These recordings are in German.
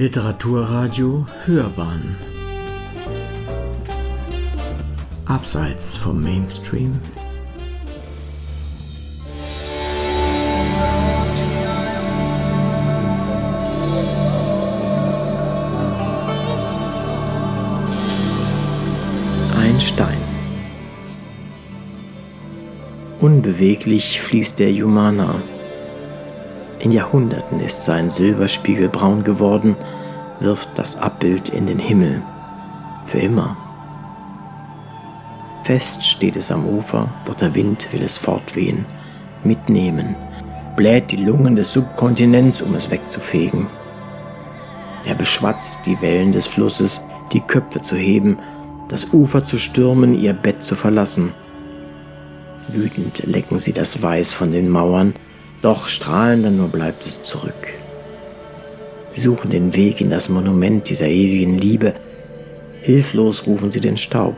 Literaturradio Hörbahn. Abseits vom Mainstream. Ein Stein Unbeweglich fließt der Yumana in Jahrhunderten ist sein Silberspiegel braun geworden, wirft das Abbild in den Himmel. Für immer. Fest steht es am Ufer, doch der Wind will es fortwehen, mitnehmen, bläht die Lungen des Subkontinents, um es wegzufegen. Er beschwatzt die Wellen des Flusses, die Köpfe zu heben, das Ufer zu stürmen, ihr Bett zu verlassen. Wütend lecken sie das Weiß von den Mauern, doch strahlender nur bleibt es zurück. Sie suchen den Weg in das Monument dieser ewigen Liebe. Hilflos rufen sie den Staub,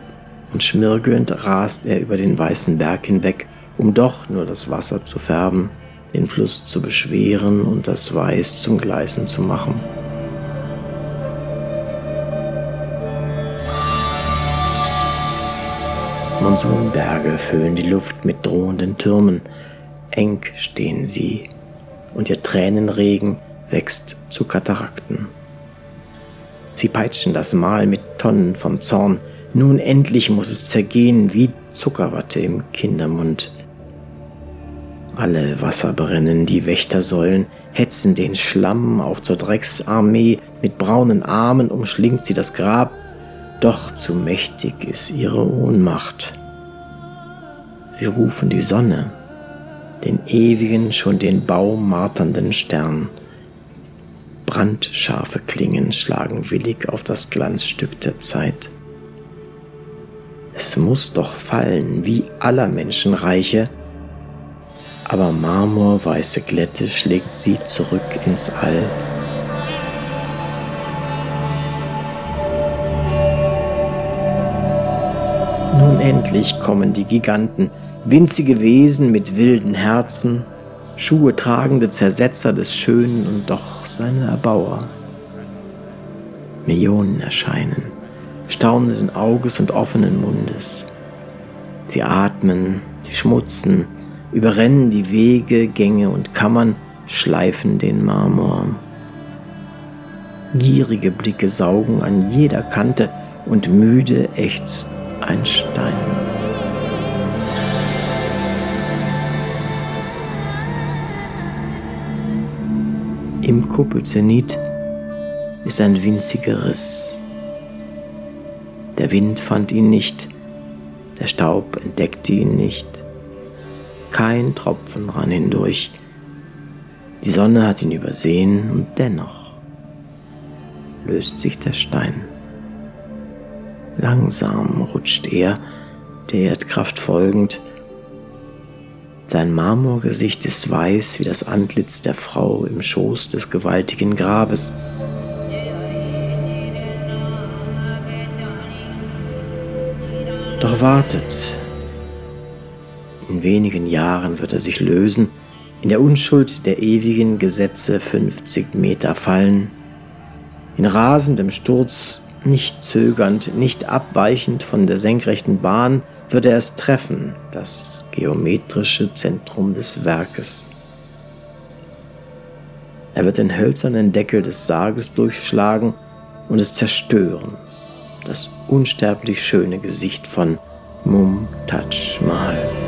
und schmirgelnd rast er über den weißen Berg hinweg, um doch nur das Wasser zu färben, den Fluss zu beschweren und das Weiß zum Gleißen zu machen. Monsunberge füllen die Luft mit drohenden Türmen, eng stehen sie, und ihr Tränenregen wächst zu Katarakten. Sie peitschen das Mahl mit Tonnen vom Zorn, nun endlich muss es zergehen wie Zuckerwatte im Kindermund. Alle Wasser brennen, die Wächtersäulen hetzen den Schlamm auf zur Drecksarmee, mit braunen Armen umschlingt sie das Grab, doch zu mächtig ist ihre Ohnmacht. Sie rufen die Sonne, den ewigen, schon den Baum marternden Stern. Brandscharfe Klingen schlagen willig auf das Glanzstück der Zeit. Es muss doch fallen, wie aller Menschenreiche, aber marmorweiße Glätte schlägt sie zurück ins All. Nun endlich kommen die Giganten, winzige Wesen mit wilden Herzen, Schuhe tragende Zersetzer des Schönen und doch seine Erbauer. Millionen erscheinen, staunenden Auges und offenen Mundes. Sie atmen, sie schmutzen, überrennen die Wege, Gänge und Kammern, schleifen den Marmor. Gierige Blicke saugen an jeder Kante und müde ächzt ein Stein. Im Kuppelzenit ist ein winziger Riss. Der Wind fand ihn nicht, der Staub entdeckte ihn nicht. Kein Tropfen rann hindurch. Die Sonne hat ihn übersehen und dennoch löst sich der Stein. Langsam rutscht er, der Erdkraft folgend, sein Marmorgesicht ist weiß wie das Antlitz der Frau im Schoß des gewaltigen Grabes. Doch wartet. In wenigen Jahren wird er sich lösen, in der Unschuld der ewigen Gesetze 50 Meter fallen, in rasendem Sturz, nicht zögernd, nicht abweichend von der senkrechten Bahn, wird er es treffen, das geometrische Zentrum des Werkes. Er wird den hölzernen Deckel des Sarges durchschlagen und es zerstören, das unsterblich schöne Gesicht von Mum Taj Mahal.